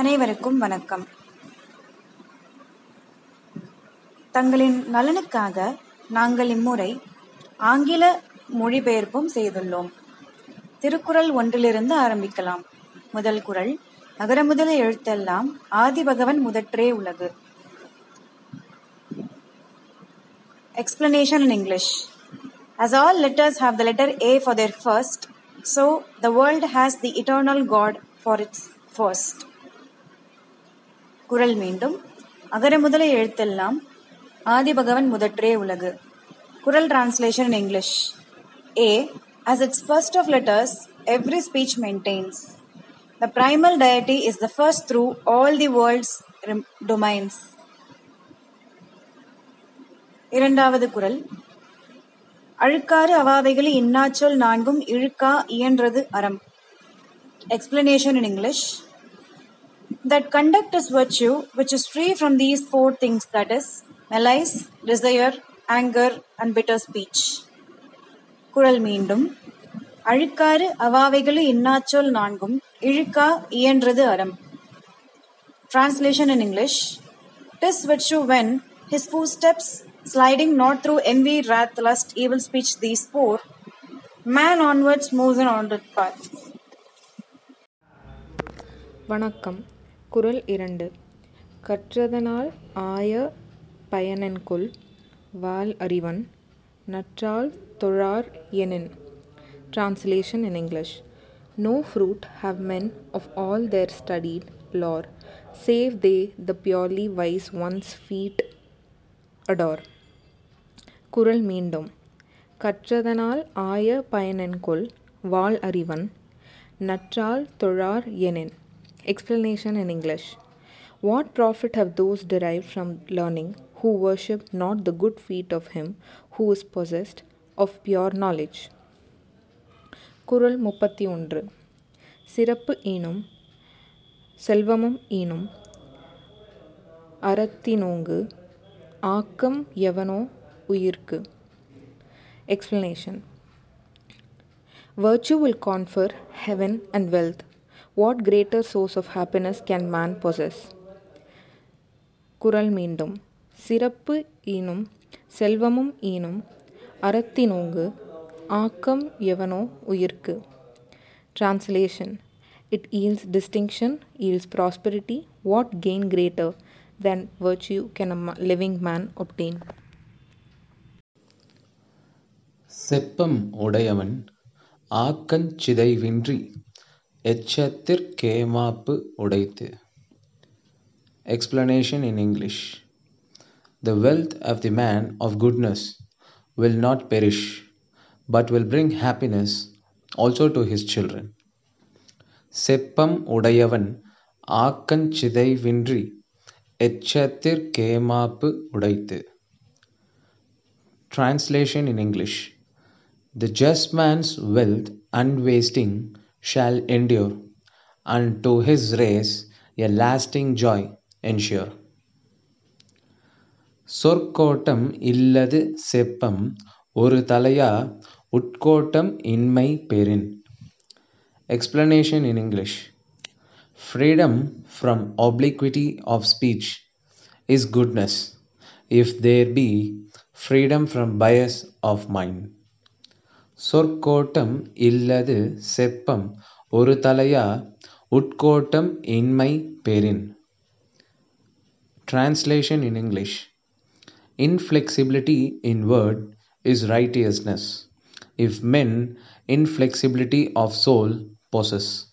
அனைவருக்கும் வணக்கம். தங்களின் நலனுக்காக நாங்கள் இம்முறை ஆங்கில மொழிபெயர்ப்பும் செய்துள்ளோம். திருக்குறள் ஒன்றிலிருந்து ஆரம்பிக்கலாம். முதல் குறள் அகரமுதல எழுத்தெல்லாம் ஆதிபகவன் முதற்றே உலகு. Explanation in English As all letters have the letter A for their first, so the world has the eternal God for its first. குரல் மீண்டும் அகர முதல எழுத்தெல்லாம் ஆதி பகவன் முதற்றே உலகு குரல் translation English a as its first of letters, every speech maintains. The primal deity is the first through all the world's domains இரண்டாவது குரல் அழுக்காறு அவாவைகளில் இன்னாச்சொல் நான்கும் இழுக்கா இயன்றது அறம் explanation in English that conduct is virtue which is free from these four things that is malice desire anger and bitter speech குறள் மீண்டும் அழுக்காறு அவாவைகளி இன்னாச்சொல் நான்கும் இழுக்கா இயன்றது அறம் Translation in English Tis virtue when his footsteps, sliding not through envy, wrath, lust, evil speech, these four, man onwards moves on onward path. வணக்கம் குறள் இரண்டு கற்றதனால் ஆய பயனென்கொல் வால் அறிவன் நற்றால் தொழார் எனின் Translation in English No fruit have men of all their studied lore, save they the purely wise one's feet adore. குறள் மீண்டும் கற்றதனால் ஆய பயனென்கொல் வாள் அறிவன் நற்றால் தொழார் எனின் Explanation in English What profit have those derived from learning who worship not the good feet of him who is possessed of pure knowledge? குறள் முப்பத்தி ஒன்று சிறப்பு ஈனும் செல்வமும் ஈனும் அறத்தினோங்கு ஆக்கம் எவனோ உயிர்க்கு Explanation Virtue will confer heaven and wealth. what greater source of happiness can man possess குரல் மீண்டும். சிறப்பு ஈனும் செல்வமும் ஈனும் அறத்தினோங்கு ஆக்கம் எவனோ உயிர்க்கு. Translation it yields distinction yields prosperity what gain greater than virtue can a living man obtain செப்பம் உடையவன் ஆக்கஞ்சிதைவின்றி எச்சத்திற்கேமாப்பு உடைத்து Explanation in English The wealth of the man of goodness will not perish, but will bring happiness also to his children. செப்பம் உடையவன் ஆக்கஞ் சிதைவின்றி எச்சத்திற்கேமாப்பு உடைத்து Translation in English The just man's wealth unwasting shall endure, and to his race a lasting joy ensure. சொற்கோட்டம் இல்லது செப்பம் ஒரு தலையா உட்கோட்டம் இன்மை பெறின் Explanation in English Freedom from obliquity of speech is goodness if there be freedom from bias of mind. சொற்கோட்டம் இல்லது செப்பம் ஒரு தலையா உட்கோட்டம் இன்மை பெறின் Translation in English Inflexibility in word is righteousness if men inflexibility of soul possess.